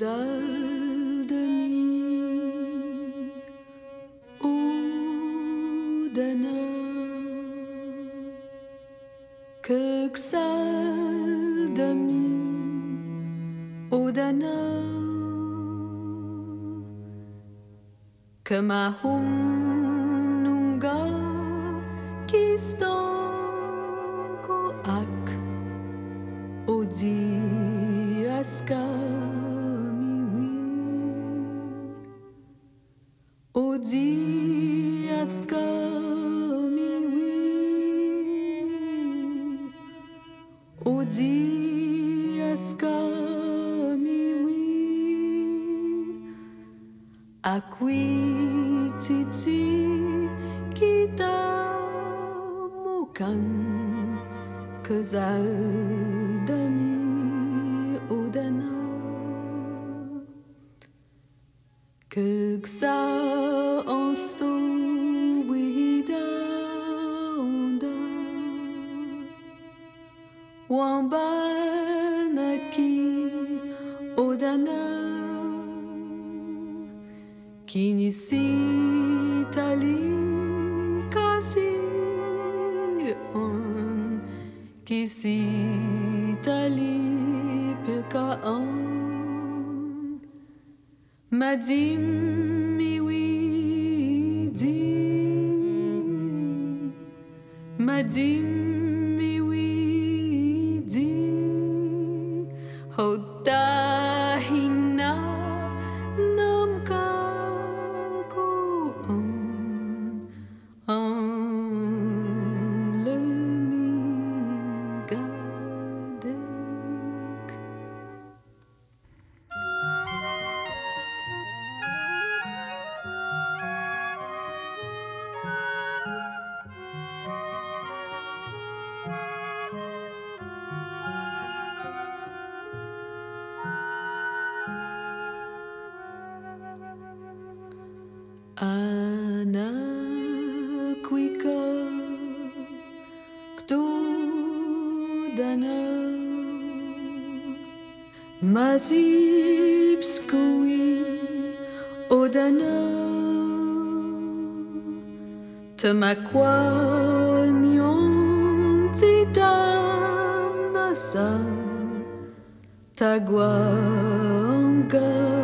zal de mi? Udana que zal de mi? Udana que ma hum nunga kiston ko ak odi aska O dias caminho, o dias caminho, aquititi kita mukan kazaldami odana. Kuksa дім. Mazipskui Odana. Tamakwa Nyon Titanasa Tagwa Organisek